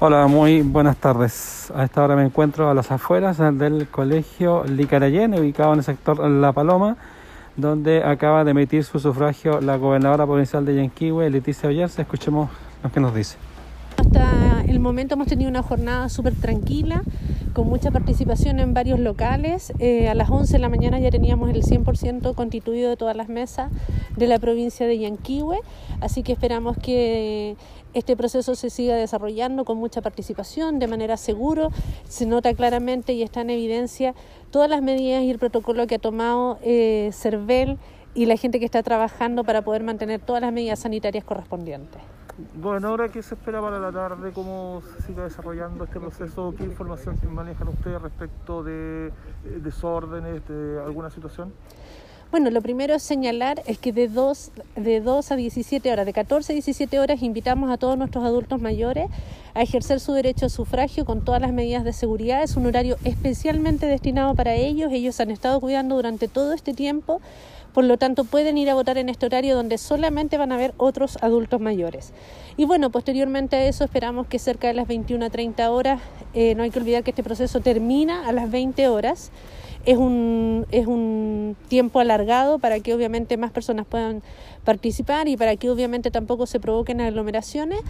Hola, muy buenas tardes. A esta hora me encuentro a las afueras del colegio Licarayén, ubicado en el sector La Paloma, donde acaba de emitir su sufragio la gobernadora provincial de Yanquihue, Leticia Ollarse. Escuchemos lo que nos dice. Hasta el momento hemos tenido una jornada súper tranquila, con mucha participación en varios locales. Eh, a las 11 de la mañana ya teníamos el 100% constituido de todas las mesas de la provincia de Yanquihue, así que esperamos que este proceso se siga desarrollando con mucha participación, de manera seguro. Se nota claramente y está en evidencia todas las medidas y el protocolo que ha tomado eh, CERVEL y la gente que está trabajando para poder mantener todas las medidas sanitarias correspondientes. Bueno, ahora qué se espera para la tarde, cómo se sigue desarrollando este proceso, qué información manejan ustedes respecto de eh, desórdenes, de alguna situación. Bueno, lo primero es señalar es que de 2, de 2 a 17 horas, de 14 a 17 horas, invitamos a todos nuestros adultos mayores a ejercer su derecho a sufragio con todas las medidas de seguridad. Es un horario especialmente destinado para ellos. Ellos han estado cuidando durante todo este tiempo. Por lo tanto, pueden ir a votar en este horario donde solamente van a haber otros adultos mayores. Y bueno, posteriormente a eso esperamos que cerca de las 21 a 30 horas, eh, no hay que olvidar que este proceso termina a las 20 horas es un, es un tiempo alargado para que obviamente más personas puedan participar y para que obviamente tampoco se provoquen aglomeraciones.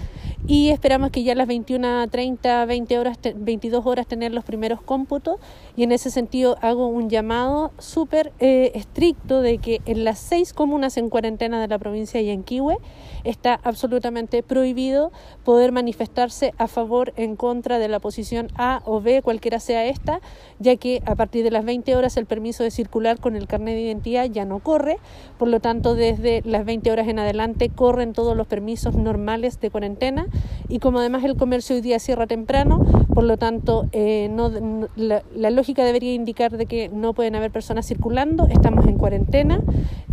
Y esperamos que ya a las 21, 30, 20 horas, 22 horas tener los primeros cómputos. Y en ese sentido hago un llamado súper eh, estricto de que en las seis comunas en cuarentena de la provincia de Yanquihue está absolutamente prohibido poder manifestarse a favor, en contra de la posición A o B, cualquiera sea esta, ya que a partir de las 20 horas el permiso de circular con el carnet de identidad ya no corre, por lo tanto desde las 20 horas en adelante corren todos los permisos normales de cuarentena y como además el comercio hoy día cierra temprano, por lo tanto eh, no, la, la lógica debería indicar de que no pueden haber personas circulando, estamos en cuarentena.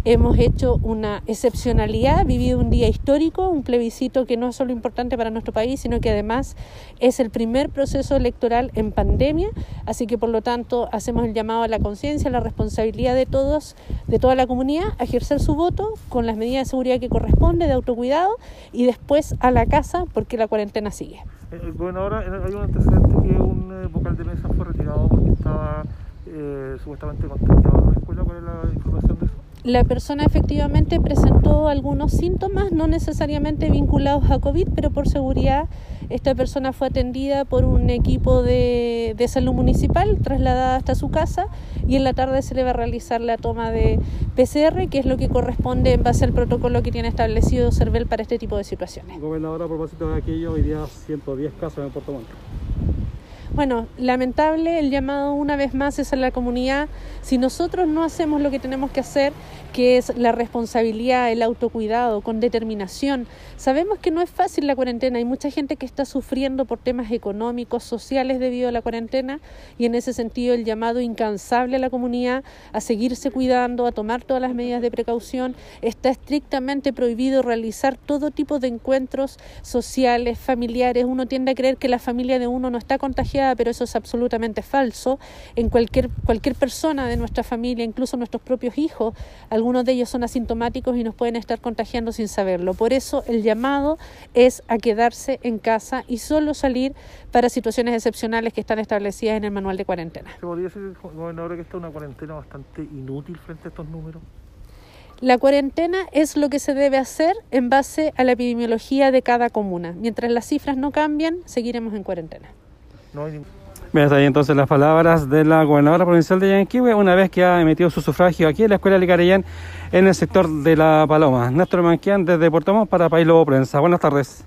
Hemos hecho una excepcionalidad, vivido un día histórico, un plebiscito que no es solo importante para nuestro país, sino que además es el primer proceso electoral en pandemia, así que por lo tanto hacemos el llamado a la conciencia, a la responsabilidad de todos, de toda la comunidad, a ejercer su voto con las medidas de seguridad que corresponde, de autocuidado y después a la casa porque la cuarentena sigue. Eh, eh, bueno, ahora eh, hay un antecedente que un vocal de mesa fue retirado porque estaba supuestamente contagiado en la escuela. ¿Cuál es la información de eso? La persona efectivamente presentó algunos síntomas, no necesariamente vinculados a COVID, pero por seguridad esta persona fue atendida por un equipo de, salud municipal, trasladada hasta su casa y en la tarde se le va a realizar la toma de PCR, que es lo que corresponde en base al protocolo que tiene establecido CERVEL para este tipo de situaciones. Gobernadora, a propósito de aquello, hoy día 110 casos en Puerto Montt. Bueno, lamentable, el llamado una vez más es a la comunidad. Si nosotros no hacemos lo que tenemos que hacer, que es la responsabilidad, el autocuidado, con determinación. Sabemos que no es fácil la cuarentena, hay mucha gente que está sufriendo por temas económicos, sociales debido a la cuarentena y en ese sentido el llamado incansable a la comunidad a seguirse cuidando, a tomar todas las medidas de precaución. Está estrictamente prohibido realizar todo tipo de encuentros sociales, familiares. Uno tiende a creer que la familia de uno no está contagiada, pero eso es absolutamente falso. En cualquier, cualquier persona de nuestra familia, incluso nuestros propios hijos, algunos de ellos son asintomáticos y nos pueden estar contagiando sin saberlo. Por eso el llamado es a quedarse en casa y solo salir para situaciones excepcionales que están establecidas en el manual de cuarentena. ¿Se podría decir, gobernador, que está una cuarentena bastante inútil frente a estos números? La cuarentena es lo que se debe hacer en base a la epidemiología de cada comuna. Mientras las cifras no cambian, seguiremos en cuarentena. No hay Bien, está ahí entonces las palabras de la gobernadora provincial de Yanquihue una vez que ha emitido su sufragio aquí en la Escuela Licarayán en el sector de La Paloma. Néstor Manquián desde Puerto Montt para País Lobo Prensa. Buenas tardes.